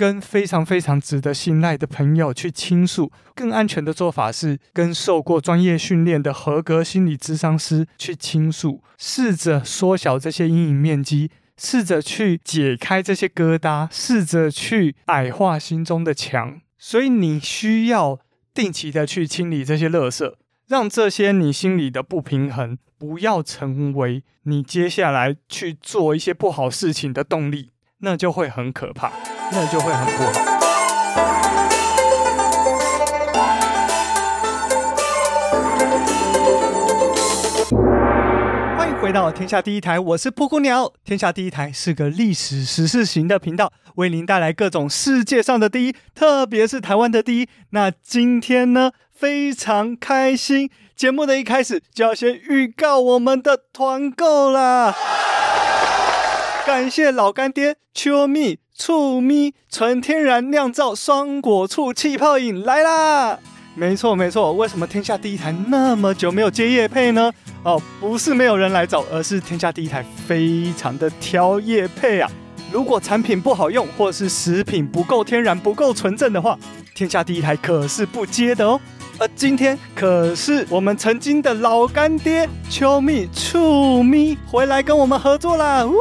跟非常非常值得信赖的朋友去倾诉。更安全的做法是跟受过专业训练的合格心理咨商师去倾诉，试着缩小这些阴影面积，试着去解开这些疙瘩，试着去矮化心中的墙。所以你需要定期的去清理这些垃圾，让这些你心里的不平衡不要成为你接下来去做一些不好事情的动力，那就会很可怕，那就会很不好。欢迎回到天下第一台，我是噗噗鸟。天下第一台是个历史时事型的频道，为您带来各种世界上的第一，特别是台湾的第一。那今天呢，非常开心，节目的一开始就要先预告我们的团购啦！感谢老干爹秋蜜醋咪纯天然酿造双果醋气泡饮来啦！没错没错，为什么天下第一台那么久没有接夜配呢？哦，不是没有人来找，而是天下第一台非常的挑夜配啊！如果产品不好用，或是食品不够天然、不够纯正的话，天下第一台可是不接的哦。而今天可是我们曾经的老干爹秋蜜醋咪回来跟我们合作啦！呜，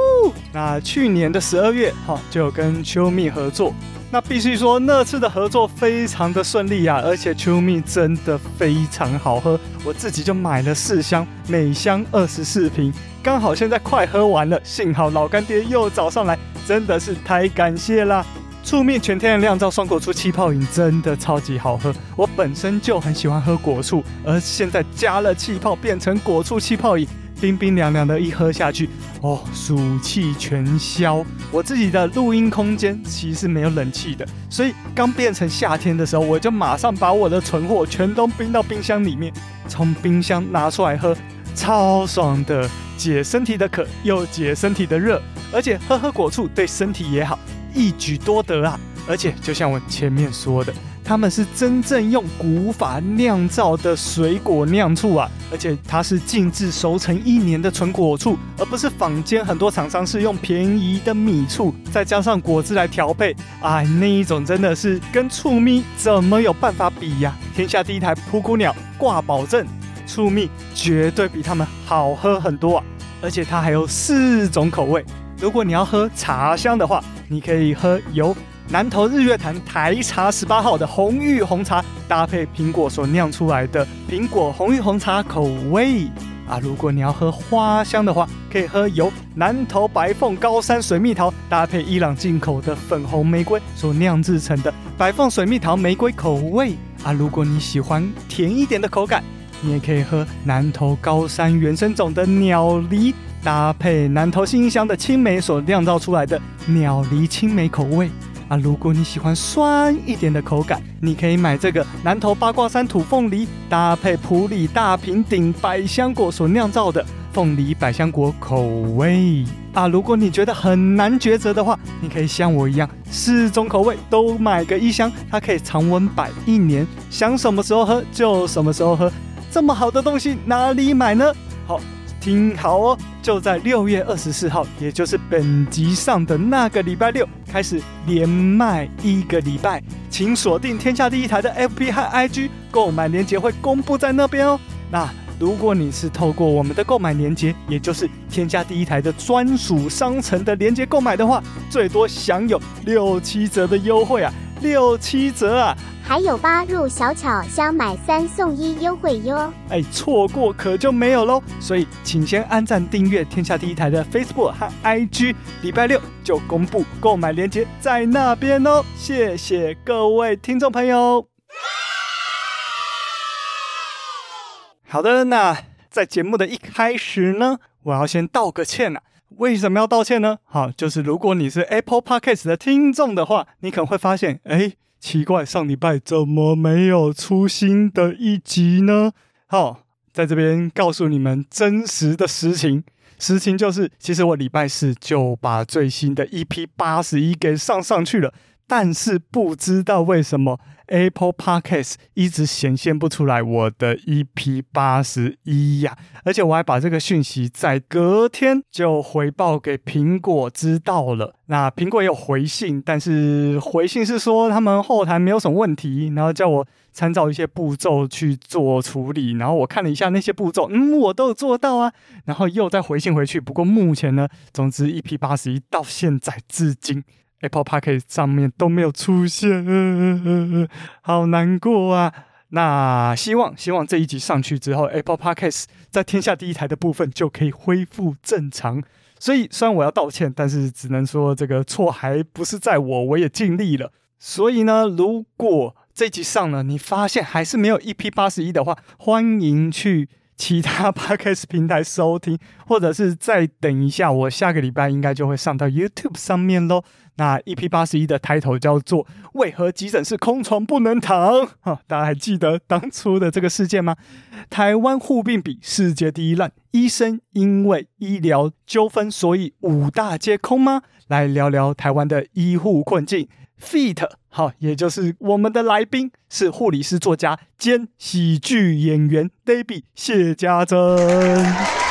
那去年的十二月，哈、就跟秋蜜合作。那必须说，那次的合作非常的顺利啊，而且秋蜜真的非常好喝，我自己就买了四箱，每箱二十四瓶，刚好现在快喝完了，幸好老干爹又找上来，真的是太感谢啦！醋蜜全天然酿造双果醋气泡饮真的超级好喝，我本身就很喜欢喝果醋，而现在加了气泡变成果醋气泡饮。冰冰凉凉的，一喝下去，哦，暑气全消。我自己的录音空间其实没有冷气的，所以刚变成夏天的时候，我就马上把我的存货全都冰到冰箱里面，从冰箱拿出来喝，超爽的，解身体的渴又解身体的热，而且喝喝果醋对身体也好，一举多得啊！而且就像我前面说的。他们是真正用古法酿造的水果酿醋啊，而且它是静置熟成一年的纯果醋，而不是坊间很多厂商是用便宜的米醋再加上果汁来调配，哎，那一种真的是跟醋蜜怎么有办法比呀？天下第一台噗噗鸟挂保证，醋蜜绝对比他们好喝很多啊！而且它还有四种口味，如果你要喝茶香的话，你可以喝由。南投日月潭台茶十八号的红玉红茶，搭配苹果所酿出来的苹果红玉红茶口味啊。如果你要喝花香的话，可以喝由南投白凤高山水蜜桃搭配伊朗进口的粉红玫瑰所酿制成的白凤水蜜桃玫瑰口味啊。如果你喜欢甜一点的口感，你也可以喝南投高山原生种的鸟梨搭配南投新乡的青梅所酿造出来的鸟梨青梅口味。啊，如果你喜欢酸一点的口感，你可以买这个南投八卦山土凤梨，搭配埔里大坪顶百香果所酿造的凤梨百香果口味。啊，如果你觉得很难抉择的话，你可以像我一样，四种口味都买个一箱，它可以常温摆一年，想什么时候喝就什么时候喝。这么好的东西哪里买呢？好。听好哦，就在六月二十四号，也就是本集上的那个礼拜六，开始连卖一个礼拜，请锁定天下第一台的 FB 和 IG，购买链接会公布在那边哦。那如果你是透过我们的购买链接，也就是天下第一台的专属商城的链接购买的话，最多享有六七折的优惠啊，六七折啊！还有八入小巧箱买三送一优惠哟！哎，错过可就没有喽。所以请先按赞订阅天下第一台的 Facebook 和 IG，礼拜六就公布购买链接在那边哦。谢谢各位听众朋友。好的，那在节目的一开始呢，我要先道个歉啊。为什么要道歉呢？好，就是如果你是 Apple Podcast 的听众的话，你可能会发现，哎。奇怪，上礼拜怎么没有出新的一集呢？好，在这边告诉你们真实的实情。实情就是，其实我礼拜四就把最新的 EP 八十一给上上去了，但是不知道为什么 Apple Podcast 一直显现不出来我的 EP 八十一呀，而且我还把这个讯息在隔天就回报给苹果知道了。那苹果也有回信，但是回信是说他们后台没有什么问题，然后叫我参照一些步骤去做处理。然后我看了一下那些步骤，嗯，我都有做到啊。然后又再回信回去。不过目前呢，总之 EP 八十一到现在至今。Apple Podcast 上面都没有出现，好难过啊！那希望希望这一集上去之后，Apple Podcast 在天下第一台的部分就可以恢复正常。所以虽然我要道歉，但是只能说这个错还不是在我，我也尽力了。所以呢，如果这集上了，你发现还是没有 EP 八十一的话，欢迎去其他 Podcast 平台收听，或者是再等一下，我下个礼拜应该就会上到 YouTube 上面喽。那 EP 八十一的抬头叫做“为何急诊室空床不能躺”？哈，大家还记得当初的这个事件吗？台湾护病比世界第一烂，医生因为医疗纠纷，所以五大皆空吗？来聊聊台湾的医护困境。Feat. 好，也就是我们的来宾是护理师、作家兼喜剧演员 Debbie 谢家珍。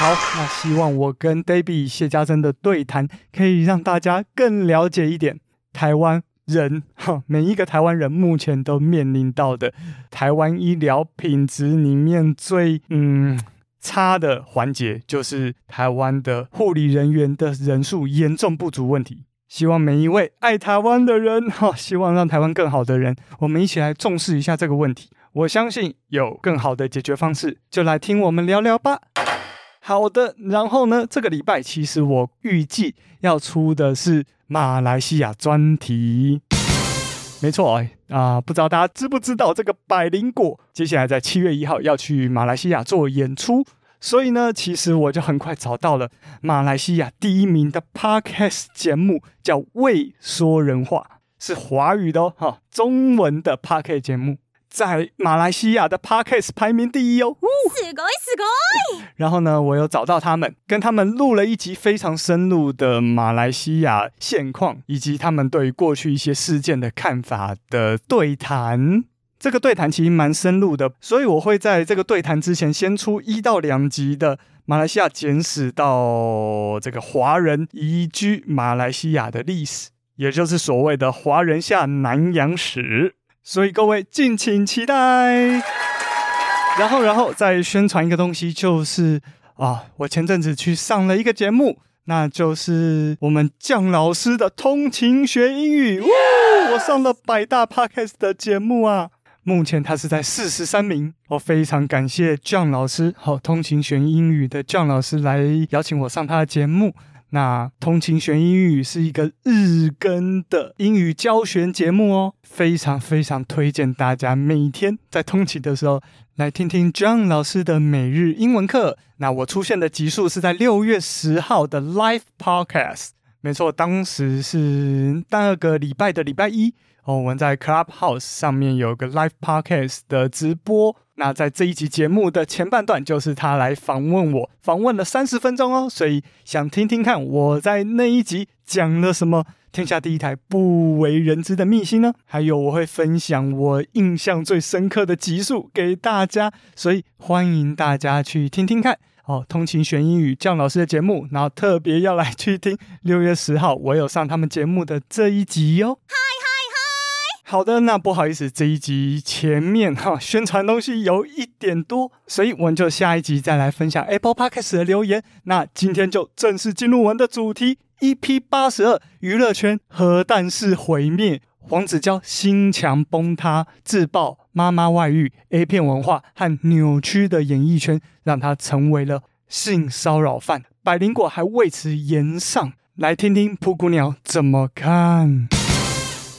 好，那希望我跟 Debbie 谢家珍的对谈可以让大家更了解一点台湾人 哈，每一个台湾人目前都面临到的台湾医疗品质里面最嗯差的环节，就是台湾的护理人员的人数严重不足问题。希望每一位爱台湾的人 哈，希望让台湾更好的人，我们一起来重视一下这个问题。我相信有更好的解决方式，就来听我们聊聊吧。好的，然后呢，这个礼拜其实我预计要出的是马来西亚专题，没错哎啊、不知道大家知不知道这个百灵果接下来在七月一号要去马来西亚做演出，所以呢，其实我就很快找到了马来西亚第一名的 Podcast 节目，叫《未说人话》，是华语的哦，哈，中文的 Podcast 节目。在马来西亚的 Podcast 排名第一哦，すごいすごい。然后呢，我又找到他们，跟他们录了一集非常深入的马来西亚现况，以及他们对于过去一些事件的看法的对谈。这个对谈其实蛮深入的，所以我会在这个对谈之前先出一到两集的马来西亚简史到这个华人移居马来西亚的历史，也就是所谓的华人下南洋史。 所以各位敬请期待。然后，然后再宣传一个东西，就是啊，我前阵子去上了一个节目，那就是我们酱老师的通勤学英语。呜，我上了百大 Podcast 的节目啊，目前他是在四十三名。我非常感谢酱老师，好，通勤学英语的酱老师来邀请我上他的节目。那通勤学英语是一个日更的英语教学节目哦，非常非常推荐大家每天在通勤的时候来听听 John 老师的每日英文课。那我出现的集数是在六月十号的 Live Podcast，没错，当时是第二个礼拜的礼拜一哦，我们在 Clubhouse 上面有个 Live Podcast 的直播。那在这一集节目的前半段，就是他来访问我，访问了三十分钟哦，所以想听听看我在那一集讲了什么天下第一台不为人知的秘辛呢？还有我会分享我印象最深刻的集数给大家，所以欢迎大家去听听看哦。通勤学英语酱老师的节目，然后特别要来去听六月十号我有上他们节目的这一集哟哦。好的，那不好意思，这一集前面哈宣传东西有一点多，所以我们就下一集再来分享 Apple Podcast 的留言。那今天就正式进入我们的主题：EP 八十二，娱乐圈核弹式毁灭，黄子佼心墙崩塌，自爆妈妈外遇，A 片文化和扭曲的演艺圈，让他成为了性骚扰犯。百灵果还为此炎上，来听听蒲谷鸟怎么看。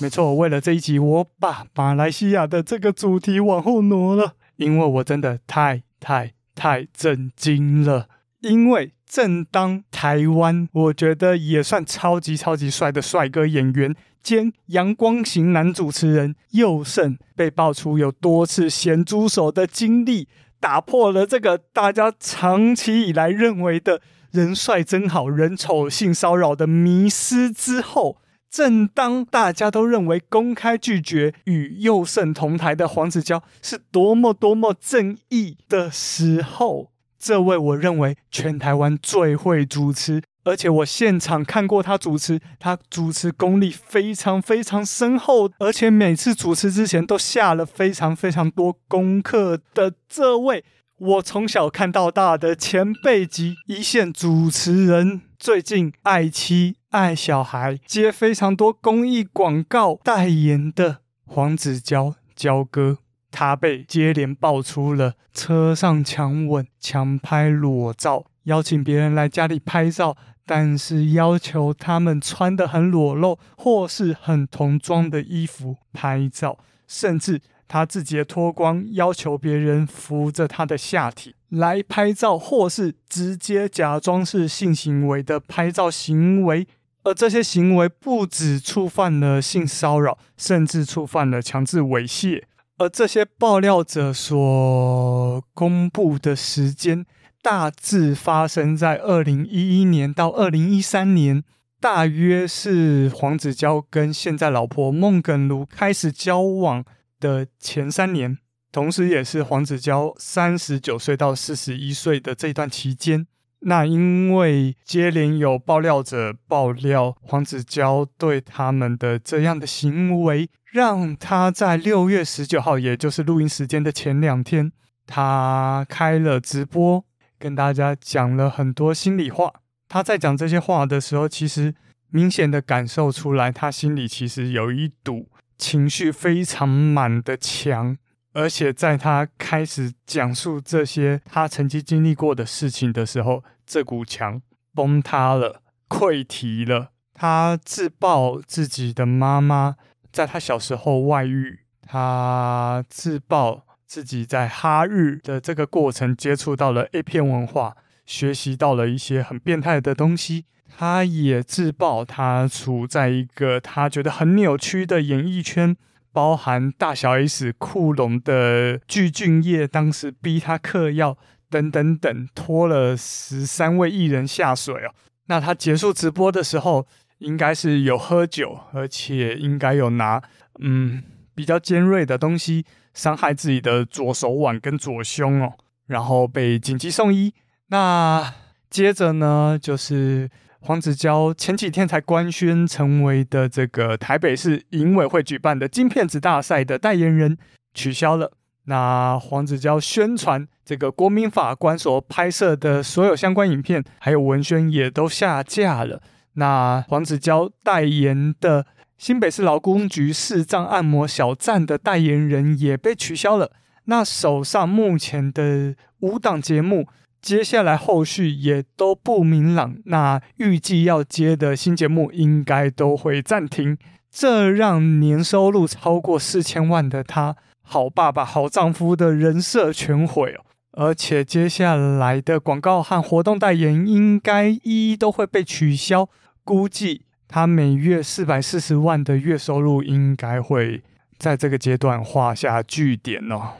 没错，为了这一集，我把马来西亚的这个主题往后挪了，因为我真的太太太震惊了。因为正当台湾，我觉得也算超级超级帅的帅哥演员兼阳光型男主持人佑胜被爆出有多次咸猪手的经历，打破了这个大家长期以来认为的人帅真好人丑性骚扰的迷思之后。正当大家都认为公开拒绝与佑胜同台的黄子佼是多么多么正义的时候，这位我认为全台湾最会主持，而且我现场看过他主持，他主持功力非常非常深厚，而且每次主持之前都下了非常非常多功课的这位，我从小看到大的前辈级一线主持人，最近爱妻。爱小孩，接非常多公益广告代言的黄子佼佼哥，他被接连爆出了车上强吻、强拍裸照，邀请别人来家里拍照，但是要求他们穿得很裸露或是很童装的衣服拍照，甚至他自己也脱光，要求别人扶着他的下体来拍照，或是直接假装是性行为的拍照行为。而这些行为不只触犯了性骚扰，甚至触犯了强制猥亵。而这些爆料者所公布的时间，大致发生在二零一一年到二零一三年，大约是黄子佼跟现在老婆孟耿如开始交往的前三年，同时也是黄子佼三十九岁到四十一岁的这段期间。那因为接连有爆料者爆料黄子佼对他们的这样的行为，让他在六月十九号，也就是录音时间的前两天，他开了直播，跟大家讲了很多心里话。他在讲这些话的时候，其实明显的感受出来，他心里其实有一堵情绪非常满的墙。而且在他开始讲述这些他曾经经历过的事情的时候，这股墙崩塌了，溃堤了。他自曝自己的妈妈在他小时候外遇，他自曝自己在哈日的这个过程接触到了 A 片文化，学习到了一些很变态的东西。他也自曝他处在一个他觉得很扭曲的演艺圈。包含大小 S、酷龙的具俊晔，当时逼他嗑药等等等，拖了十三位艺人下水哦。那他结束直播的时候，应该是有喝酒，而且应该有拿嗯比较尖锐的东西伤害自己的左手腕跟左胸哦，然后被紧急送医。那接着呢，就是。黄子佼前几天才官宣成为的这个台北市影委会举办的金片子大赛的代言人取消了。那黄子佼宣传这个国民法官所拍摄的所有相关影片还有文宣也都下架了。那黄子佼代言的新北市劳工局视障按摩小站的代言人也被取消了。那手上目前的五档节目。接下来后续也都不明朗，那预计要接的新节目应该都会暂停，这让年收入超过四千万的他，好爸爸、好丈夫的人设全毁哦。而且接下来的广告和活动代言应该一一都会被取消，估计他每月四百四十万的月收入应该会在这个阶段画下句点哦。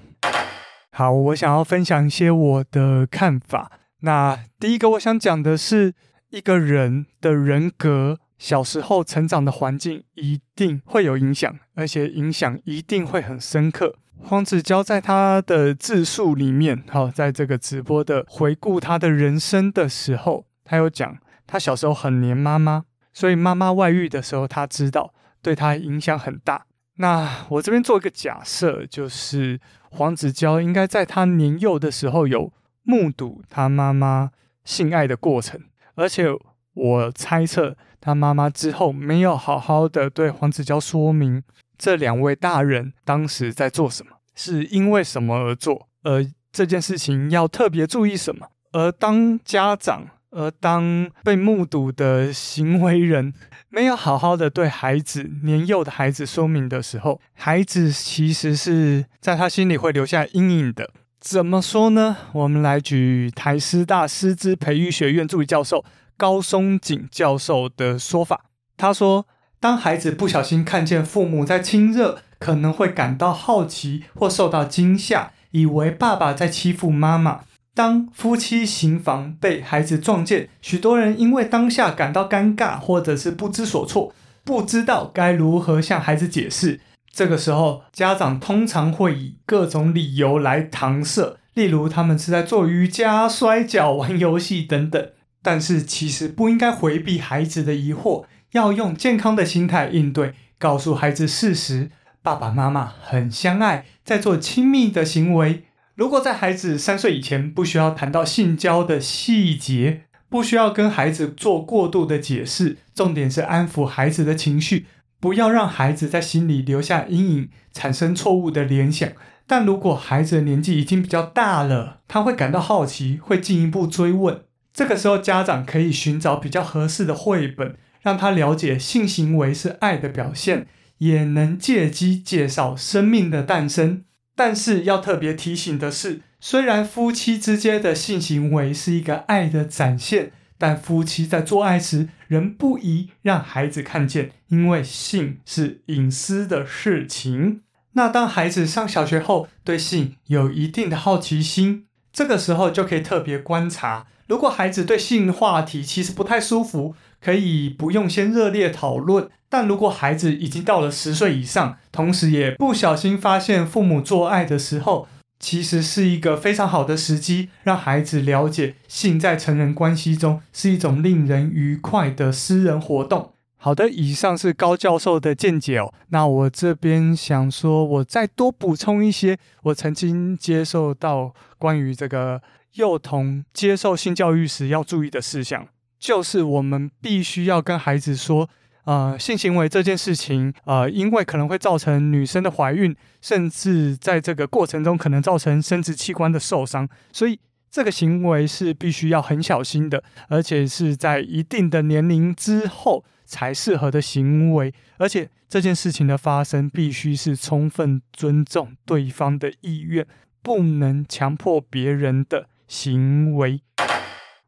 好，我想要分享一些我的看法。那第一个，我想讲的是一个人的人格，小时候成长的环境一定会有影响，而且影响一定会很深刻。黄子佼在他的自述里面，好，在这个直播的回顾他的人生的时候，他有讲他小时候很黏妈妈，所以妈妈外遇的时候，他知道对他影响很大。那我这边做一个假设，就是黄子佼应该在他年幼的时候有目睹他妈妈性爱的过程，而且我猜测他妈妈之后没有好好的对黄子佼说明这两位大人当时在做什么，是因为什么而做，而这件事情要特别注意什么，而当家长。而当被目睹的行为人没有好好的对孩子，年幼的孩子说明的时候，孩子其实是在他心里会留下阴影的。怎么说呢？我们来举台师大师资培育学院助理教授高松景教授的说法。他说，当孩子不小心看见父母在亲热，可能会感到好奇或受到惊吓，以为爸爸在欺负妈妈。当夫妻行房被孩子撞见，许多人因为当下感到尴尬或者是不知所措，不知道该如何向孩子解释。这个时候，家长通常会以各种理由来搪塞，例如他们是在做瑜伽、摔跤、玩游戏等等。但是其实不应该回避孩子的疑惑，要用健康的心态应对，告诉孩子事实：爸爸妈妈很相爱，在做亲密的行为。如果在孩子三岁以前不需要谈到性交的细节，不需要跟孩子做过度的解释，重点是安抚孩子的情绪，不要让孩子在心里留下阴影，产生错误的联想。但如果孩子的年纪已经比较大了，他会感到好奇，会进一步追问。这个时候，家长可以寻找比较合适的绘本，让他了解性行为是爱的表现，也能借机介绍生命的诞生。但是要特别提醒的是，虽然夫妻之间的性行为是一个爱的展现，但夫妻在做爱时仍不宜让孩子看见，因为性是隐私的事情。那当孩子上小学后，对性有一定的好奇心，这个时候就可以特别观察，如果孩子对性话题其实不太舒服，可以不用先热烈讨论。但如果孩子已经到了十岁以上，同时也不小心发现父母做爱的时候，其实是一个非常好的时机，让孩子了解性在成人关系中是一种令人愉快的私人活动。好的，以上是高教授的见解哦。那我这边想说，我再多补充一些，我曾经接受到关于这个幼童接受性教育时要注意的事项，就是我们必须要跟孩子说。呃，性行为这件事情，呃，因为可能会造成女生的怀孕，甚至在这个过程中可能造成生殖器官的受伤，所以这个行为是必须要很小心的，而且是在一定的年龄之后才适合的行为，而且这件事情的发生必须是充分尊重对方的意愿，不能强迫别人的行为。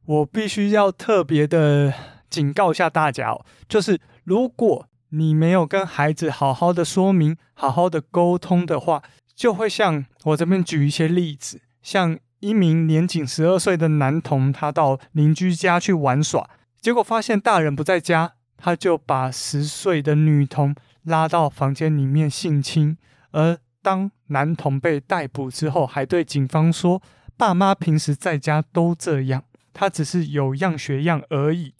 我必须要特别的警告一下大家哦，就是。如果你没有跟孩子好好的说明、好好的沟通的话，就会像我这边举一些例子，像一名年仅十二岁的男童，他到邻居家去玩耍，结果发现大人不在家，他就把十岁的女童拉到房间里面性侵，而当男童被逮捕之后，还对警方说：“爸妈平时在家都这样，他只是有样学样而已。”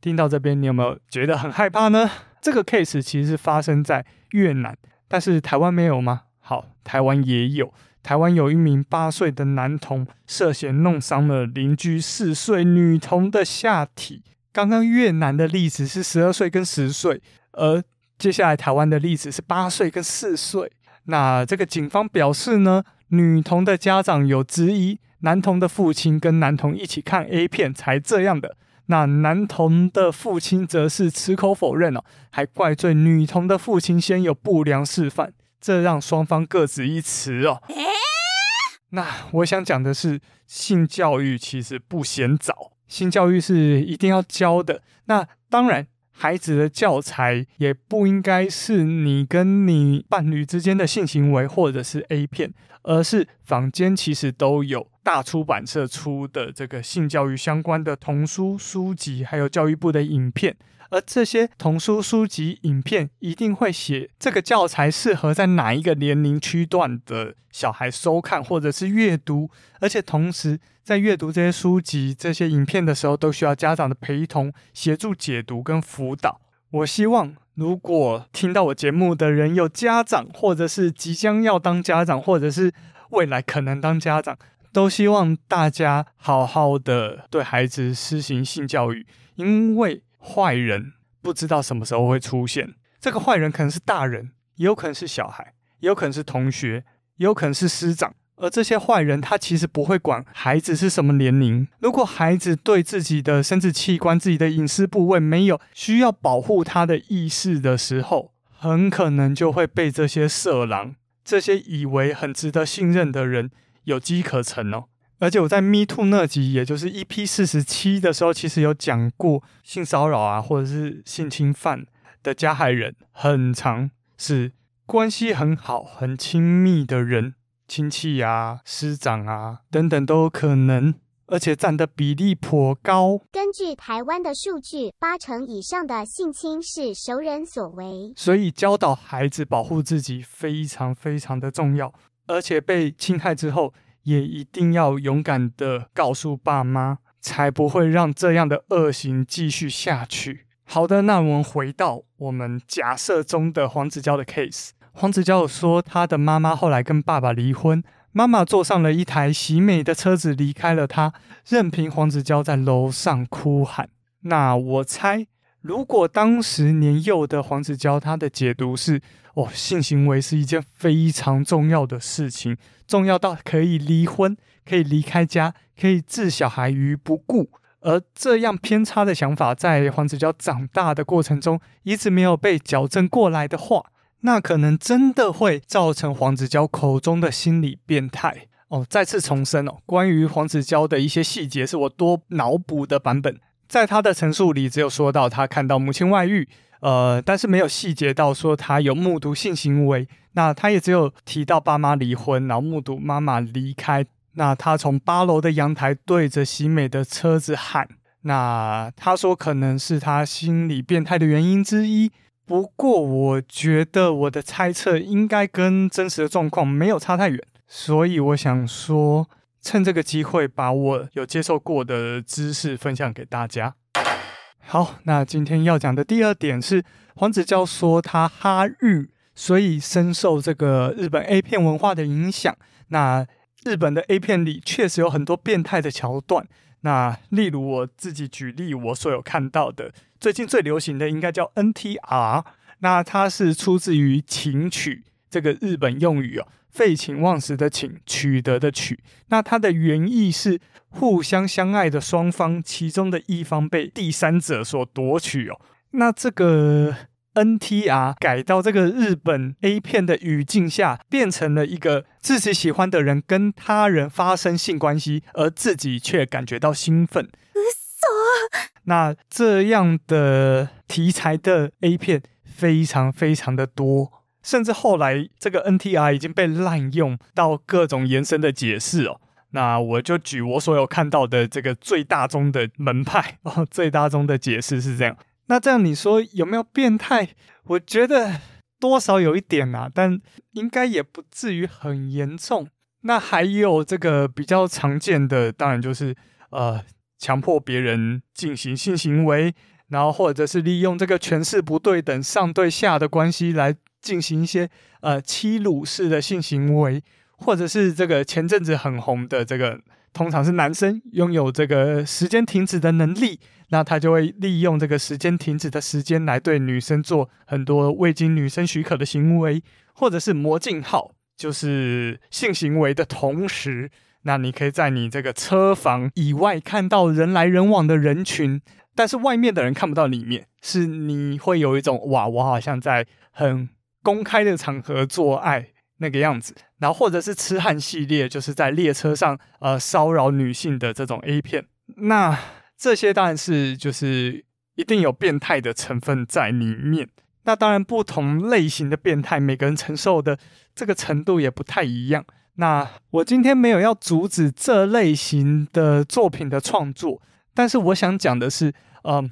听到这边，你有没有觉得很害怕呢？这个 case 其实是发生在越南，但是台湾没有吗？好，台湾也有。台湾有一名八岁的男童涉嫌弄伤了邻居四岁女童的下体。刚刚越南的例子是十二岁跟十岁，而接下来台湾的例子是八岁跟四岁。那这个警方表示呢，女童的家长有质疑男童的父亲跟男童一起看 A 片才这样的。那男童的父亲则是矢口否认哦，还怪罪女童的父亲先有不良示范，这让双方各执一词哦。那我想讲的是，性教育其实不嫌早，性教育是一定要教的。那当然，孩子的教材也不应该是你跟你伴侣之间的性行为，或者是 A 片。而是坊间其实都有大出版社出的这个性教育相关的童书书籍，还有教育部的影片。而这些童书书籍、影片一定会写这个教材适合在哪一个年龄区段的小孩收看或者是阅读。而且同时在阅读这些书籍、这些影片的时候，都需要家长的陪同协助解读跟辅导。我希望。如果听到我节目的人有家长，或者是即将要当家长，或者是未来可能当家长，都希望大家好好的对孩子施行性教育，因为坏人不知道什么时候会出现。这个坏人可能是大人，也有可能是小孩，也有可能是同学，也有可能是师长。而这些坏人，他其实不会管孩子是什么年龄。如果孩子对自己的生殖器官、自己的隐私部位没有需要保护他的意识的时候，很可能就会被这些色狼、这些以为很值得信任的人有机可乘哦。而且我在 Me Too 那集，也就是 EP 四十七的时候，其实有讲过性骚扰啊，或者是性侵犯的加害人，很常是关系很好、很亲密的人。亲戚啊、师长啊等等都有可能，而且占的比例颇高。根据台湾的数据，八成以上的性侵是熟人所为，所以教导孩子保护自己非常非常的重要。而且被侵害之后，也一定要勇敢的告诉爸妈，才不会让这样的恶行继续下去。好的，那我们回到我们假设中的黄子佼的 case。黄子佼说，他的妈妈后来跟爸爸离婚，妈妈坐上了一台喜美的车子离开了他，任凭黄子佼在楼上哭喊。那我猜，如果当时年幼的黄子佼，他的解读是：哦，性行为是一件非常重要的事情，重要到可以离婚，可以离开家，可以置小孩于不顾。而这样偏差的想法，在黄子佼长大的过程中，一直没有被矫正过来的话，那可能真的会造成黄子佼口中的心理变态哦。再次重申哦，关于黄子佼的一些细节，是我多脑补的版本。在他的陈述里，只有说到他看到母亲外遇，呃，但是没有细节到说他有目睹性行为。那他也只有提到爸妈离婚，然后目睹妈妈离开。那他从八楼的阳台对着喜美的车子喊，那他说可能是他心理变态的原因之一。不过我觉得我的猜测应该跟真实的状况没有差太远，所以我想说，趁这个机会把我有接受过的知识分享给大家。好，那今天要讲的第二点是黄子佼说他哈日，所以深受这个日本 A 片文化的影响。那日本的 A 片里确实有很多变态的桥段。那例如我自己举例，我所有看到的，最近最流行的应该叫 NTR。那它是出自于情曲这个日本用语哦，废寝忘食的寝，取得的取。那它的原意是互相相爱的双方，其中的一方被第三者所夺取哦。那这个。NTR 改到这个日本 A 片的语境下，变成了一个自己喜欢的人跟他人发生性关系，而自己却感觉到兴奋。那这样的题材的 A 片非常非常的多，甚至后来这个 NTR 已经被滥用到各种延伸的解释哦。那我就举我所有看到的这个最大宗的门派 哦，最大宗的解释是这样。那这样你说有没有变态？我觉得多少有一点啊，但应该也不至于很严重。那还有这个比较常见的，当然就是呃强迫别人进行性行为，然后或者是利用这个权势不对等上对下的关系来进行一些呃欺辱式的性行为，或者是这个前阵子很红的这个。通常是男生拥有这个时间停止的能力，那他就会利用这个时间停止的时间来对女生做很多未经女生许可的行为，或者是魔镜号，就是性行为的同时，那你可以在你这个车房以外看到人来人往的人群，但是外面的人看不到里面，是你会有一种哇，我好像在很公开的场合做爱。那个样子，然后或者是痴汉系列，就是在列车上呃骚扰女性的这种 A 片，那这些当然是就是一定有变态的成分在里面。那当然不同类型的变态，每个人承受的这个程度也不太一样。那我今天没有要阻止这类型的作品的创作，但是我想讲的是，嗯、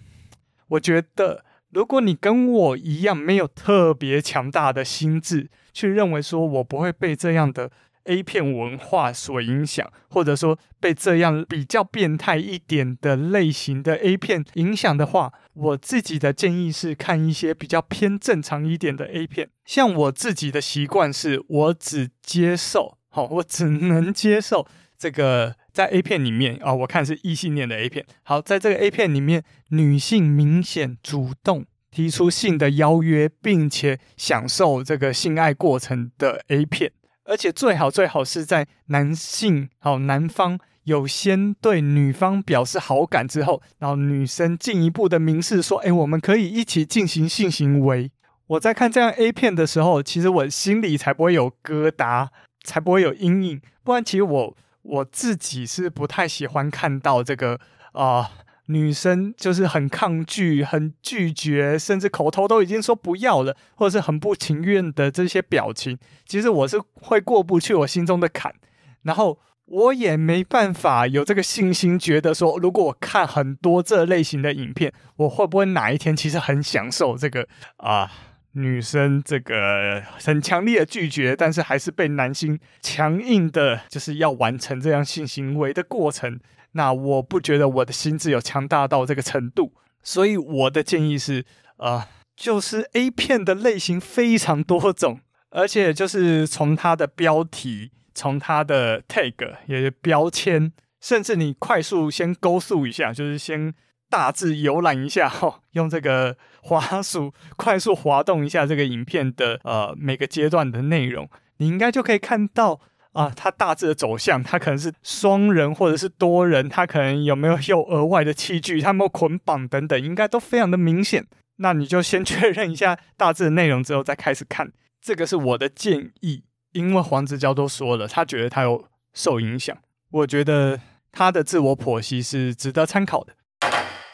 我觉得。如果你跟我一样没有特别强大的心智，去认为说我不会被这样的 A 片文化所影响，或者说被这样比较变态一点的类型的 A 片影响的话，我自己的建议是看一些比较偏正常一点的 A 片。像我自己的习惯是，我只接受，好，我只能接受这个。在 A 片里面啊、哦，我看是异性恋的 A 片。好，在这个 A 片里面，女性明显主动提出性的邀约，并且享受这个性爱过程的 A 片，而且最好最好是在男性好男方有先对女方表示好感之后，然后女生进一步的明示说：“哎，我们可以一起进行性行为。”我在看这样 A 片的时候，其实我心里才不会有疙瘩，才不会有阴影。不然，其实我。我自己是不太喜欢看到这个啊、女生就是很抗拒、很拒绝，甚至口头都已经说不要了，或者是很不情愿的这些表情。其实我是会过不去我心中的坎。然后我也没办法有这个信心，觉得说，如果我看很多这类型的影片，我会不会哪一天其实很享受这个啊、女生这个很强烈的拒绝，但是还是被男性强硬的，就是要完成这样性行为的过程。那我不觉得我的心智有强大到这个程度，所以我的建议是，呃，就是 A 片的类型非常多种，而且就是从它的标题。从它的 tag 也是标签，甚至你快速先勾速一下，就是先大致游览一下，哦，用这个滑鼠 快速滑动一下这个影片的呃每个阶段的内容，你应该就可以看到啊，它大致的走向，它可能是双人或者是多人，它可能有没有有额外的器具，它有没有捆绑等等，应该都非常的明显。那你就先确认一下 大致的内容之后再开始看，这个是我的建议。因为黄子佼都说了，他觉得他有受影响，我觉得他的自我剖析是值得参考的。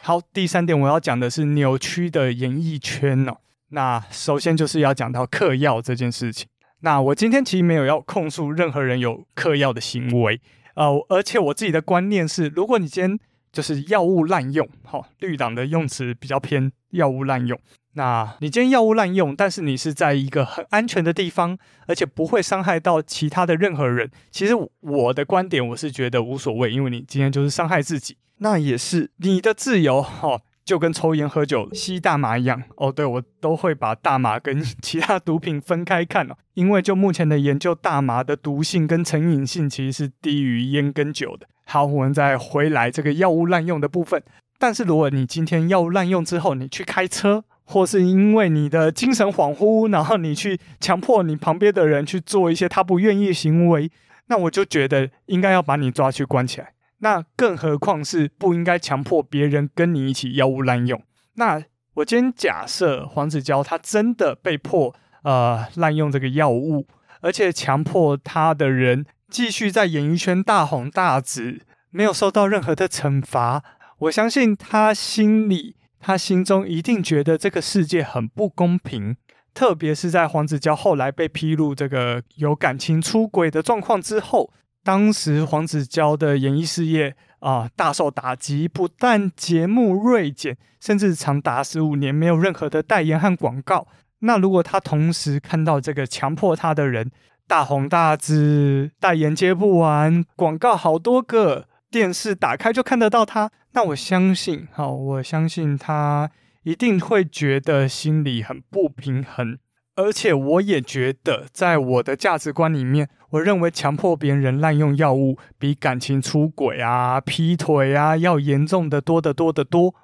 好，第三点我要讲的是扭曲的演艺圈哦。那首先就是要讲到嗑药这件事情。那我今天其实没有要控诉任何人有嗑药的行为，呃，而且我自己的观念是，如果你今天就是药物滥用，好、哦，绿党的用词比较偏药物滥用。那你今天药物滥用，但是你是在一个很安全的地方，而且不会伤害到其他的任何人。其实我的观点，我是觉得无所谓，因为你今天就是伤害自己，那也是你的自由哦，就跟抽烟、喝酒、吸大麻一样哦。对，我都会把大麻跟其他毒品分开看哦，因为就目前的研究，大麻的毒性跟成瘾性其实是低于烟跟酒的。好，我们再回来这个药物滥用的部分。但是如果你今天药物滥用之后，你去开车，或是因为你的精神恍惚，然后你去强迫你旁边的人去做一些他不愿意行为，那我就觉得应该要把你抓去关起来。那更何况是不应该强迫别人跟你一起药物滥用。那我今天假设黄子佼他真的被迫呃滥用这个药物，而且强迫他的人继续在演艺圈大红大紫，没有受到任何的惩罚，我相信他心里。他心中一定觉得这个世界很不公平，特别是在黄子佼后来被披露这个有感情出轨的状况之后，当时黄子佼的演艺事业啊、大受打击，不但节目锐减，甚至长达十五年没有任何的代言和广告。那如果他同时看到这个强迫他的人大红大紫，代言接不完，广告好多个。电视打开就看得到他，那我相信，好，我相信他一定会觉得心里很不平衡，而且我也觉得，在我的价值观里面，我认为强迫别人滥用药物比感情出轨啊、劈腿啊要严重的多得多得多。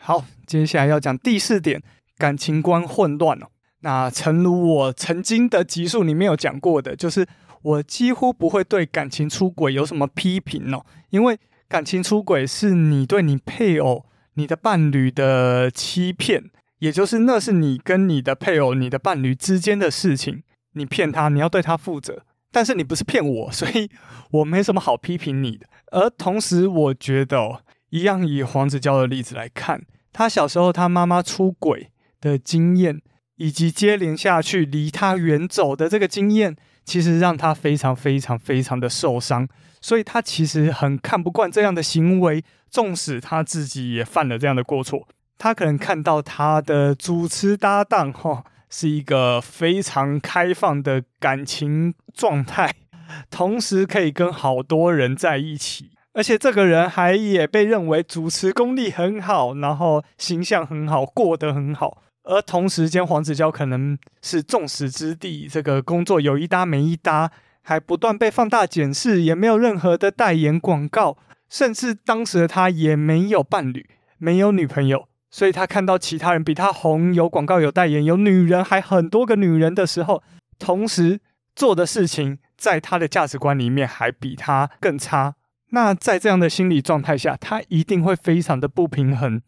好，接下来要讲第四点，感情观混乱哦。那诚如我曾经的集数里面有讲过的，就是。我几乎不会对感情出轨有什么批评哦，因为感情出轨是你对你配偶、你的伴侣的欺骗，也就是那是你跟你的配偶、你的伴侣之间的事情，你骗他，你要对他负责。但是你不是骗我，所以 我没什么好批评你的。而同时，我觉得，一样以黄子佼的例子来看，他小时候他妈妈出轨的经验，以及接连下去离他远走的这个经验。其实让他非常非常非常的受伤，所以他其实很看不惯这样的行为。纵使他自己也犯了这样的过错，他可能看到他的主持搭档哈是一个非常开放的感情状态，同时可以跟好多人在一起，而且这个人还也被认为主持功力很好，然后形象很好，过得很好。而同时间，黄子佼可能是众矢之的，这个工作有一搭没一搭，还不断被放大检视，也没有任何的代言广告，甚至当时的他也没有伴侣，没有女朋友，所以他看到其他人比他红，有广告、有代言、有女人，还很多个女人的时候，同时做的事情，在他的价值观里面还比他更差。那在这样的心理状态下，他一定会非常的不平衡。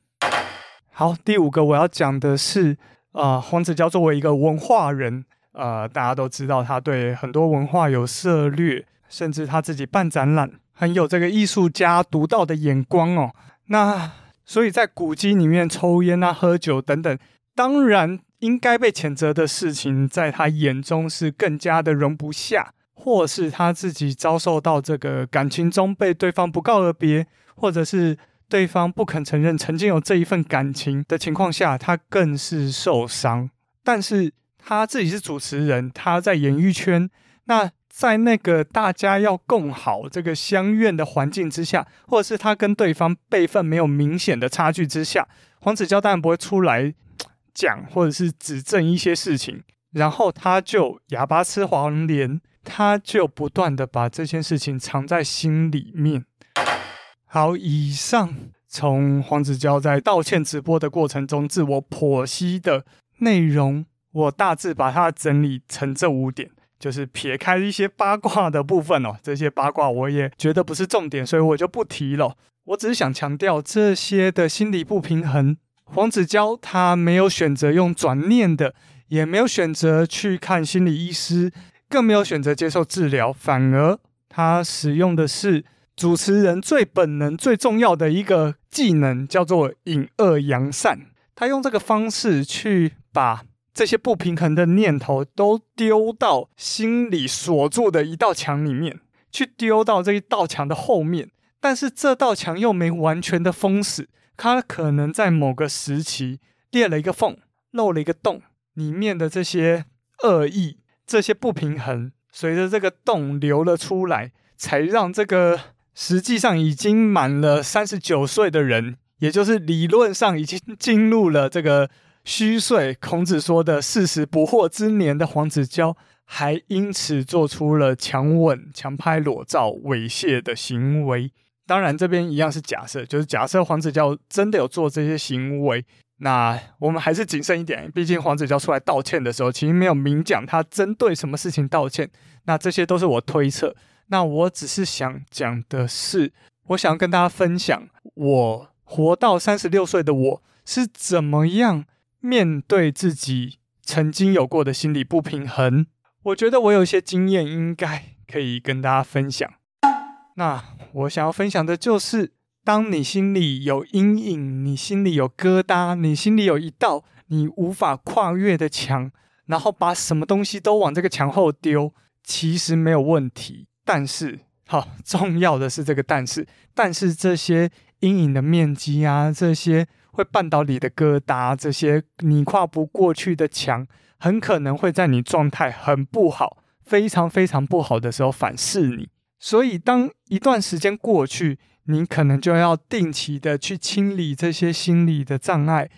好，第五个我要讲的是，呃，黄子佼作为一个文化人，呃，大家都知道他对很多文化有涉猎，甚至他自己办展览，很有这个艺术家独到的眼光哦。那所以在古迹里面抽烟啊、喝酒等等，当然应该被谴责的事情，在他眼中是更加的容不下，或是他自己遭受到这个感情中被对方不告而别，或者是对方不肯承认曾经有这一份感情的情况下，他更是受伤。但是他自己是主持人，他在演艺圈，那在那个大家要共好这个相愿的环境之下，或者是他跟对方辈分没有明显的差距之下，黄子佼当然不会出来讲或者是指证一些事情，然后他就哑巴吃黄连。他就不断的把这件事情藏在心里面。好，以上从黄子佼在道歉直播的过程中自我剖析的内容，我大致把它整理成这五点，就是撇开一些八卦的部分哦，这些八卦我也觉得不是重点，所以我就不提了。我只是想强调这些的心理不平衡，黄子佼他没有选择用转念的，也没有选择去看心理医师。更没有选择接受治疗，反而他使用的是主持人最本能、最重要的一个技能，叫做隐恶扬善。他用这个方式去把这些不平衡的念头都丢到心里锁住的一道墙里面，去丢到这一道墙的后面。但是这道墙又没完全的封死，它可能在某个时期裂了一个缝，漏了一个洞，里面的这些恶意。这些不平衡随着这个洞流了出来，才让这个实际上已经满了三十九岁的人，也就是理论上已经进入了这个虚岁，孔子说的四十不惑之年的黄子佼，还因此做出了强吻、强拍裸照、猥亵的行为。当然，这边一样是假设，就是假设黄子佼真的有做这些行为。那我们还是谨慎一点，毕竟黄子佼出来道歉的时候，其实没有明讲他针对什么事情道歉。那这些都是我推测。那我只是想讲的是，我想要跟大家分享，我活到三十六岁的我是怎么样面对自己曾经有过的心理不平衡。我觉得我有一些经验，应该可以跟大家分享。那我想要分享的就是。当你心里有阴影，你心里有疙瘩，你心里有一道你无法跨越的墙，然后把什么东西都往这个墙后丢，其实没有问题。但是，好，重要的是这个但是，但是这些阴影的面积啊，这些会绊倒你的疙瘩，这些你跨不过去的墙，很可能会在你状态很不好、非常非常不好的时候反噬你。所以，当一段时间过去，你可能就要定期的去清理这些心理的障碍，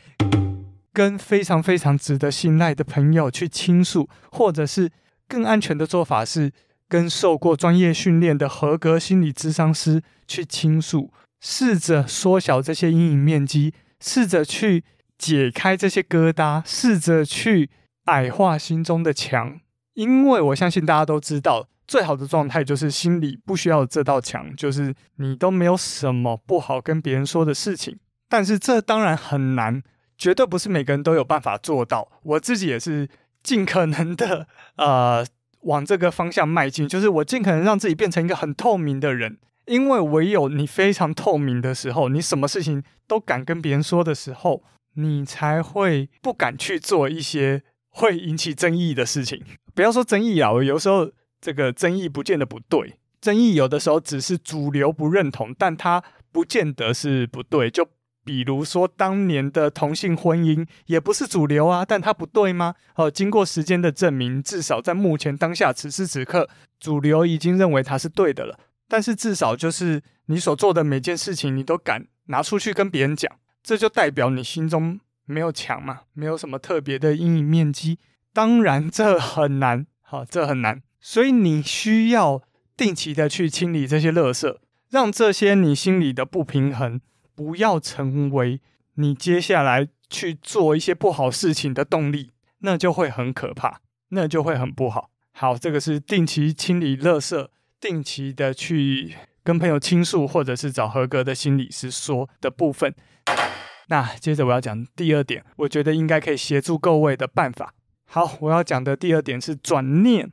跟非常非常值得信赖的朋友去倾诉，或者是更安全的做法是跟受过专业训练的合格心理咨商师去倾诉，试着缩小这些阴影面积，试着去解开这些疙瘩，试着去矮化心中的墙，因为我相信大家都知道。最好的状态就是心里不需要这道墙，就是你都没有什么不好跟别人说的事情。但是这当然很难，绝对不是每个人都有办法做到。我自己也是尽可能的 呃往这个方向迈进，就是我尽可能让自己变成一个很透明的人。因为唯有你非常透明的时候，你什么事情都敢跟别人说的时候，你才会不敢去做一些会引起争议的事情。不要说争议啊，我有时候。这个争议不见得不对，争议有的时候只是主流不认同，但它不见得是不对。就比如说当年的同性婚姻也不是主流啊，但它不对吗？哦，经过时间的证明，至少在目前当下此时此刻，主流已经认为它是对的了。但是至少就是你所做的每件事情，你都敢拿出去跟别人讲，这就代表你心中没有墙嘛，没有什么特别的阴影面积。当然这很难，好，这很难。所以你需要定期的去清理这些垃圾，让这些你心里的不平衡不要成为你接下来去做一些不好事情的动力，那就会很可怕，那就会很不好。好，这个是定期清理垃圾，定期的去跟朋友倾诉，或者是找合格的心理师说的部分。那接着我要讲第二点，我觉得应该可以协助各位的办法。好，我要讲的第二点是转念。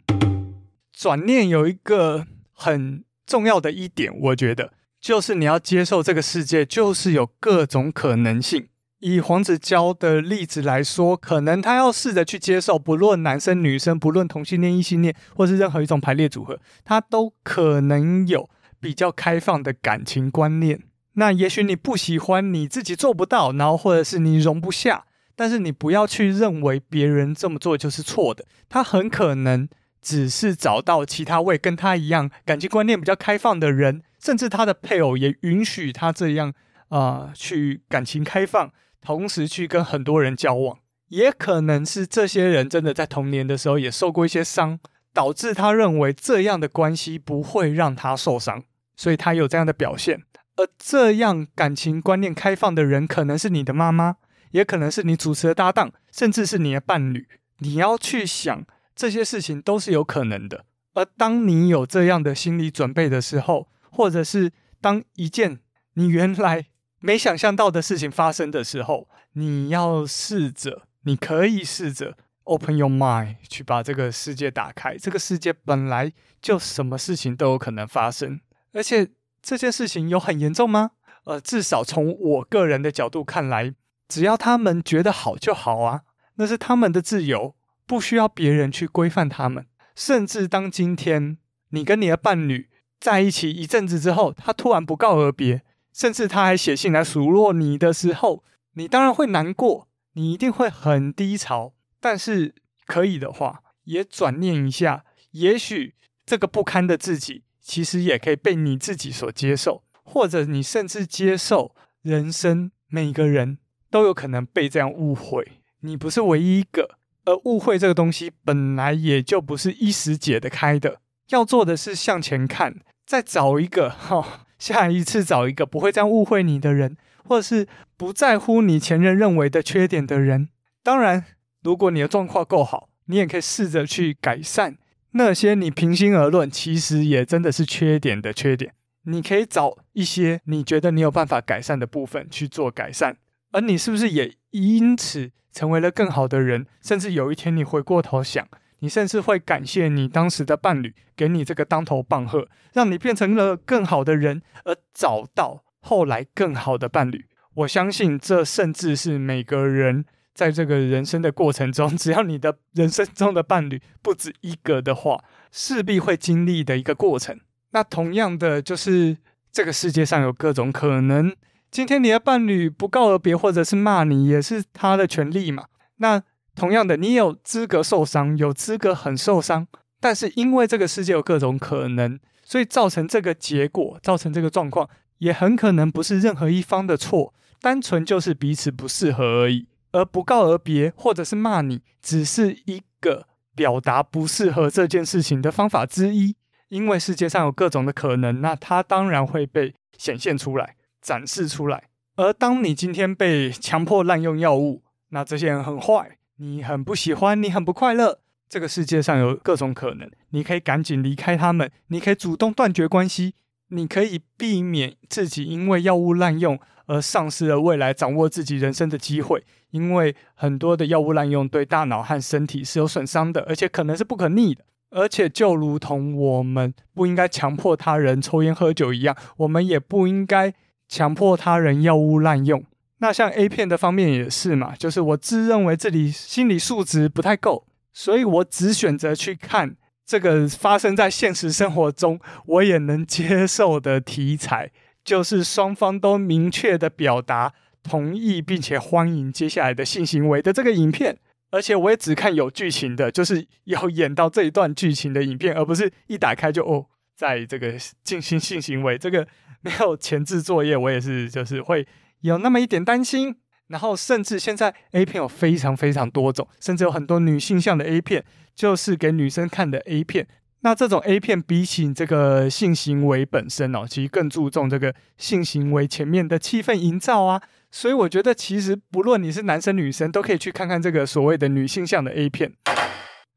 转念有一个很重要的一点，我觉得就是你要接受这个世界就是有各种可能性。以黄子佼的例子来说，可能他要试着去接受，不论男生女生，不论同性恋异性恋，或是任何一种排列组合，他都可能有比较开放的感情观念。那也许你不喜欢，你自己做不到，然后或者是你容不下，但是你不要去认为别人这么做就是错的。他很可能只是找到其他位跟他一样感情观念比较开放的人，甚至他的配偶也允许他这样啊、去感情开放。同时去跟很多人交往，也可能是这些人真的在童年的时候也受过一些伤，导致他认为这样的关系不会让他受伤，所以他有这样的表现。而这样感情观念开放的人，可能是你的妈妈，也可能是你主持的搭档，甚至是你的伴侣。你要去想这些事情都是有可能的。而当你有这样的心理准备的时候，或者是当一件你原来没想象到的事情发生的时候，你要试着，你可以试着 open your mind 去把这个世界打开。这个世界本来就什么事情都有可能发生，而且这件事情有很严重吗？呃，至少从我个人的角度看来，只要他们觉得好就好啊，那是他们的自由，不需要别人去规范他们。甚至当今天你跟你的伴侣在一起一阵子之后，他突然不告而别。甚至他还写信来数落你的时候，你当然会难过，你一定会很低潮。但是可以的话，也转念一下，也许这个不堪的自己，其实也可以被你自己所接受，或者你甚至接受人生每个人都有可能被这样误会，你不是唯一一个。而误会这个东西本来也就不是一时解得开的，要做的是向前看，再找一个哈。下一次找一个不会这样误会你的人，或者是不在乎你前任认为的缺点的人。当然，如果你的状况够好，你也可以试着去改善那些你平心而论其实也真的是缺点的缺点。你可以找一些你觉得你有办法改善的部分去做改善，而你是不是也因此成为了更好的人？甚至有一天你回过头想。你甚至会感谢你当时的伴侣给你这个当头棒喝，让你变成了更好的人，而找到后来更好的伴侣。我相信这甚至是每个人在这个人生的过程中，只要你的人生中的伴侣不止一个的话，势必会经历的一个过程。那同样的，就是这个世界上有各种可能。今天你的伴侣不告而别，或者是骂你，也是他的权利嘛。那。同样的，你有资格受伤，有资格很受伤，但是因为这个世界有各种可能，所以造成这个结果，造成这个状况，也很可能不是任何一方的错，单纯就是彼此不适合而已。而不告而别，或者是骂你，只是一个表达不适合这件事情的方法之一。因为世界上有各种的可能，那它当然会被显现出来、展示出来。而当你今天被强迫滥用药物，那这些人很坏。你很不喜欢，你很不快乐。这个世界上有各种可能，你可以赶紧离开他们，你可以主动断绝关系，你可以避免自己因为药物滥用而丧失了未来掌握自己人生的机会。因为很多的药物滥用对大脑和身体是有损伤的，而且可能是不可逆的。而且就如同我们不应该强迫他人抽烟喝酒一样，我们也不应该强迫他人药物滥用。那像 A 片的方面也是嘛，就是我自认为这里心理素质不太够，所以我只选择去看这个发生在现实生活中我也能接受的题材，就是双方都明确的表达同意并且欢迎接下来的性行为的这个影片，而且我也只看有剧情的，就是要演到这一段剧情的影片，而不是一打开就哦，在这个进行性行为，这个没有前置作业，我也是就是会。有那么一点担心，然后甚至现在 A 片有非常非常多种，甚至有很多女性向的 A 片，就是给女生看的 A 片。那这种 A 片比起这个性行为本身哦，其实更注重这个性行为前面的气氛营造啊。所以我觉得其实不论你是男生女生，都可以去看看这个所谓的女性向的 A 片。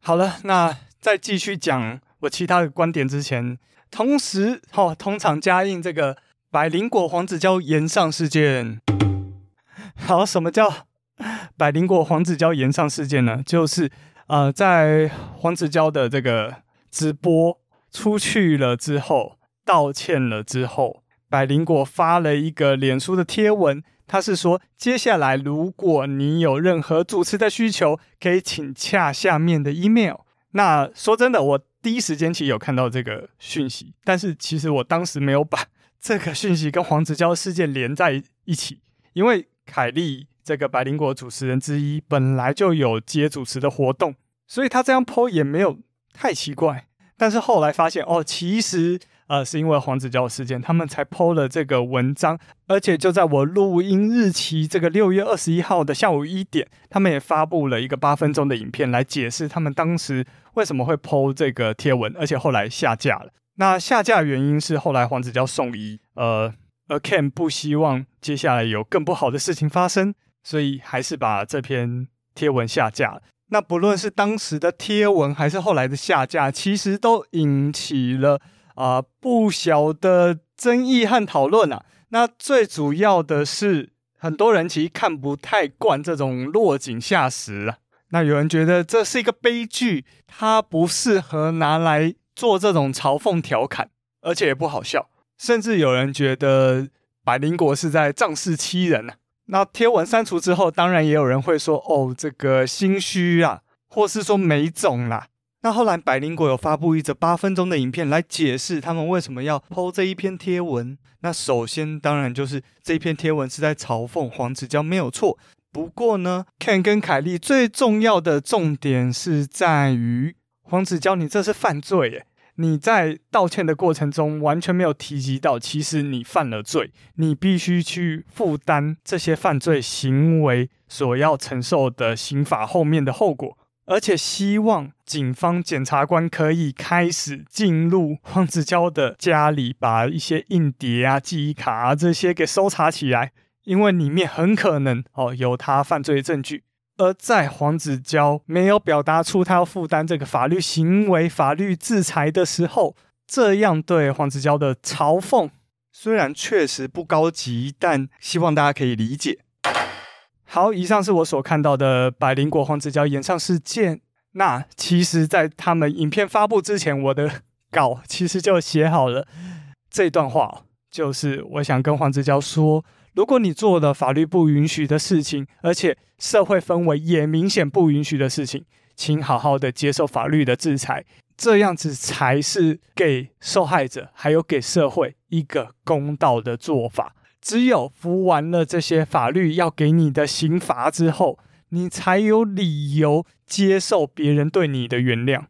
好了，那再继续讲我其他的观点之前，同时哦，通常加印这个。百灵果黄子佼炎上事件，好，什么叫百灵果黄子佼炎上事件呢？就是呃，在黄子佼的这个直播出去了之后，道歉了之后，百灵果发了一个脸书的贴文，他是说，接下来如果你有任何主持的需求，可以请洽下面的 email。那说真的，我第一时间其实有看到这个讯息，但是其实我当时没有把这个讯息跟黄子佼事件连在一起，因为凯莉这个百灵果主持人之一本来就有接主持的活动，所以他这样 po 也没有太奇怪。但是后来发现，哦，其实。呃，是因为黄子佼事件，他们才 PO 了这个文章，而且就在我录音日期这个六月二十一号的下午一点，他们也发布了一个八分钟的影片来解释他们当时为什么会 PO 这个贴文，而且后来下架了。那下架原因是后来黄子佼送医，呃，而 Ken 不希望接下来有更不好的事情发生，所以还是把这篇贴文下架。那不论是当时的贴文还是后来的下架，其实都引起了。啊、不小的争议和讨论啊。那最主要的是，很多人其实看不太惯这种落井下石啊。那有人觉得这是一个悲剧，它不适合拿来做这种嘲讽调侃，而且也不好笑。甚至有人觉得百灵果是在仗势欺人啊。那贴文删除之后，当然也有人会说：“哦，这个心虚啊，或是说没种啦。”那后来，百灵果有发布一则八分钟的影片来解释他们为什么要剖这一篇贴文。那首先，当然就是这篇贴文是在嘲讽黄子佼，没有错。不过呢，Ken 跟凯莉最重要的重点是在于黄子佼，你这是犯罪耶！你在道歉的过程中完全没有提及到，其实你犯了罪，你必须去负担这些犯罪行为所要承受的刑法后面的后果。而且希望警方检察官可以开始进入黄子佼的家里，把一些硬碟啊、记忆卡啊这些给搜查起来，因为里面很可能哦有他犯罪证据。而在黄子佼没有表达出他要负担这个法律行为、法律制裁的时候，这样对黄子佼的嘲讽，虽然确实不高级，但希望大家可以理解。好，以上是我所看到的百灵果黄子佼演唱事件。那其实，在他们影片发布之前，我的稿其实就写好了这段话，就是我想跟黄子佼说：如果你做了法律不允许的事情，而且社会氛围也明显不允许的事情，请好好的接受法律的制裁，这样子才是给受害者还有给社会一个公道的做法。只有服完了这些法律要给你的刑罚之后，你才有理由接受别人对你的原谅。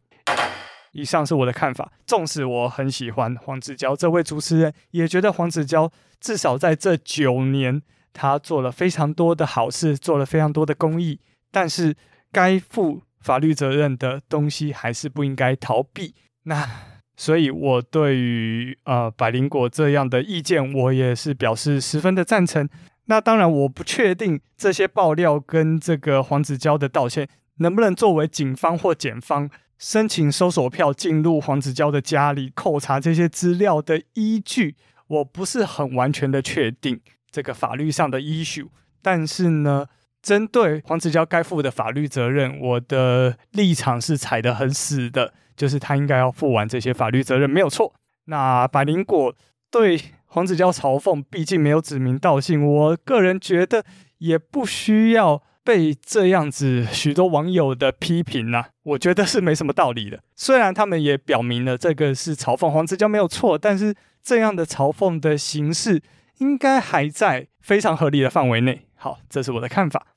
以上是我的看法。纵使我很喜欢黄子佼这位主持人，也觉得黄子佼至少在这九年，他做了非常多的好事，做了非常多的公益。但是该负法律责任的东西，还是不应该逃避。那。所以，我对于呃百灵果这样的意见，我也是表示十分的赞成。那当然，我不确定这些爆料跟这个黄子佼的道歉能不能作为警方或检方申请搜索票进入黄子佼的家里扣查这些资料的依据。我不是很完全的确定这个法律上的 issue。但是呢，针对黄子佼该负的法律责任，我的立场是踩得很死的。就是他应该要负完这些法律责任，没有错。那百灵果对黄子佼嘲讽，毕竟没有指名道姓，我个人觉得也不需要被这样子许多网友的批评呢、啊，我觉得是没什么道理的。虽然他们也表明了这个是嘲讽黄子佼没有错，但是这样的嘲讽的形式应该还在非常合理的范围内。好，这是我的看法。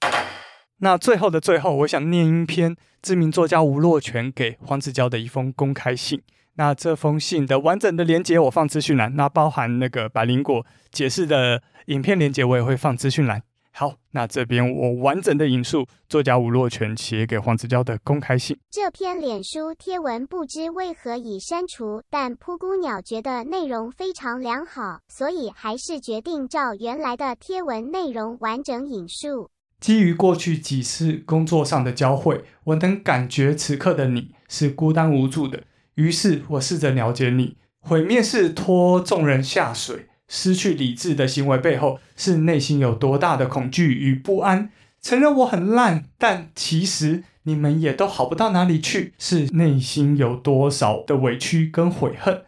那最后的最后，我想念一篇知名作家吴若权给黄子佼的一封公开信。那这封信的完整的连接我放资讯栏，那包含那个百灵果解释的影片连接我也会放资讯栏。好，那这边我完整的引述作家吴若权写给黄子佼的公开信。这篇脸书贴文不知为何已删除，但噗咕鸟觉得内容非常良好，所以还是决定照原来的贴文内容完整引述。基于过去几次工作上的交汇，我能感觉此刻的你是孤单无助的。于是我试着了解你。毁灭是拖众人下水、失去理智的行为背后，是内心有多大的恐惧与不安？承认我很烂，但其实你们也都好不到哪里去。是内心有多少的委屈跟悔恨？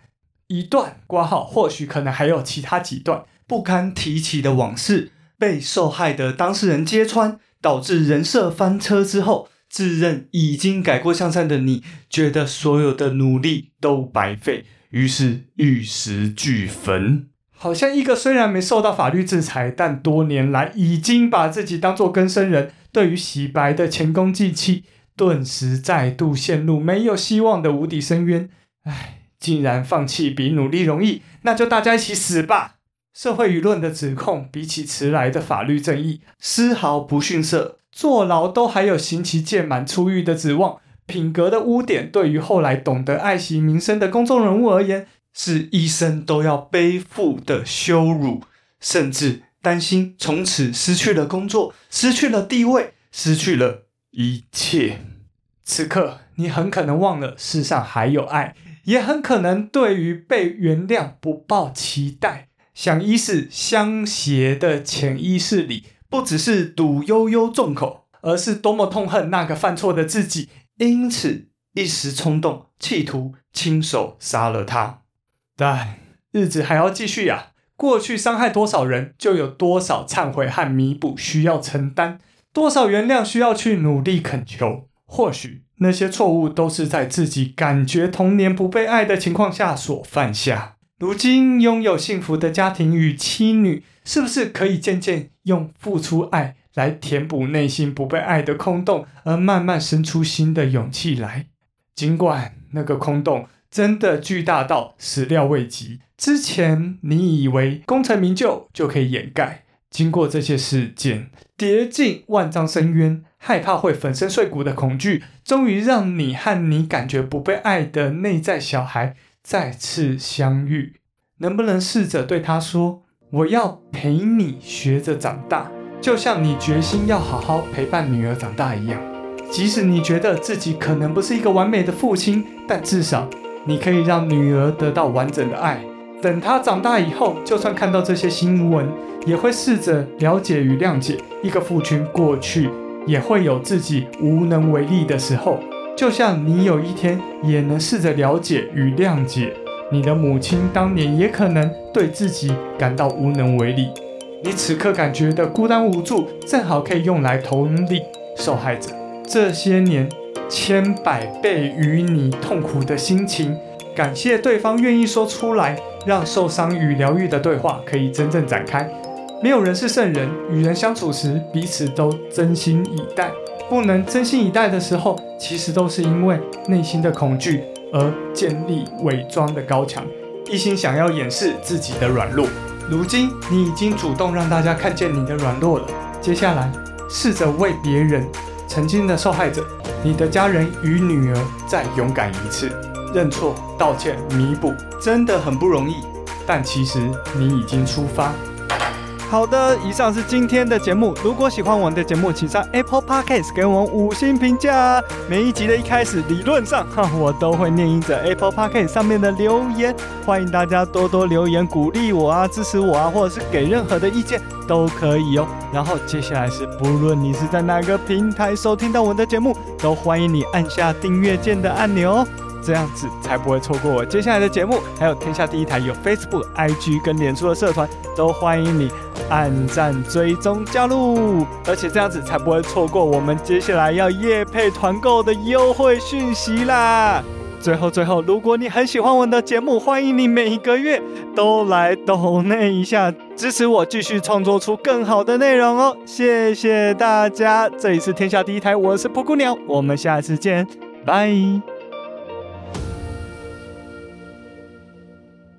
一段挂号，或许可能还有其他几段不堪提起的往事。被受害的当事人揭穿，导致人设翻车之后，自认已经改过向善的你，觉得所有的努力都白费，于是玉石俱焚。好像一个虽然没受到法律制裁，但多年来已经把自己当作更生人，对于洗白的前功尽弃，顿时再度陷入没有希望的无底深渊。唉，竟然放弃比努力容易，那就大家一起死吧！社会舆论的指控，比起迟来的法律正义，丝毫不逊色。坐牢都还有刑期届满出狱的指望，品格的污点，对于后来懂得爱惜名声的公众人物而言，是一生都要背负的羞辱，甚至担心从此失去了工作，失去了地位，失去了一切。此刻，你很可能忘了世上还有爱，也很可能对于被原谅不抱期待。想医是相携的潜意识里，不只是赌悠悠众口，而是多么痛恨那个犯错的自己，因此一时冲动，企图亲手杀了他。但日子还要继续呀，过去伤害多少人，就有多少忏悔和弥补需要承担，多少原谅需要去努力恳求。或许那些错误都是在自己感觉童年不被爱的情况下所犯下。如今拥有幸福的家庭与妻女，是不是可以渐渐用付出爱来填补内心不被爱的空洞，而慢慢生出新的勇气来？尽管那个空洞。真的巨大到始料未及。之前你以为功成名就就可以掩盖，经过这些事件，跌进万丈深渊，害怕会粉身碎骨的恐惧，终于让你和你感觉不被爱的内在小孩再次相遇。能不能试着对他说：“我要陪你学着长大，就像你决心要好好陪伴女儿长大一样。即使你觉得自己可能不是一个完美的父亲，但至少。”你可以让女儿得到完整的爱。等她长大以后，就算看到这些新闻，也会试着了解与谅解。一个父亲过去也会有自己无能为力的时候，就像你有一天也能试着了解与谅解你的母亲，当年也可能对自己感到无能为力。你此刻感觉的孤单无助，正好可以用来同理受害者。这些年。千百倍与你痛苦的心情，感谢对方愿意说出来，让受伤与疗愈的对话可以真正展开。没有人是圣人，与人相处时彼此都真心以待。不能真心以待的时候，其实都是因为内心的恐惧而建立伪装的高墙，一心想要掩饰自己的软弱。如今你已经主动让大家看见你的软弱了，接下来试着为别人。曾经的受害者，你的家人与女儿再勇敢一次，认错、道歉、弥补，真的很不容易。但其实你已经出发。好的，以上是今天的节目。如果喜欢我们的节目，请上 Apple Podcast 给我们五星评价。每一集的一开始，理论上哈，我都会念一则 Apple Podcast 上面的留言。欢迎大家多多留言鼓励我啊，支持我啊，或者是给任何的意见都可以哦。然后接下来是，不论你是在哪个平台收听到我们的节目，都欢迎你按下订阅键的按钮哦。这样子才不会错过我接下来的节目，还有天下第一台有 Facebook、IG 跟脸书的社团，都欢迎你按赞、追踪、加入，而且这样子才不会错过我们接下来要夜配团购的优惠讯息啦。最后最后，如果你很喜欢我的节目，欢迎你每一个月都来抖内一下，支持我继续创作出更好的内容哦。谢谢大家，这里是天下第一台，我是噗咕鸟，我们下次见，拜。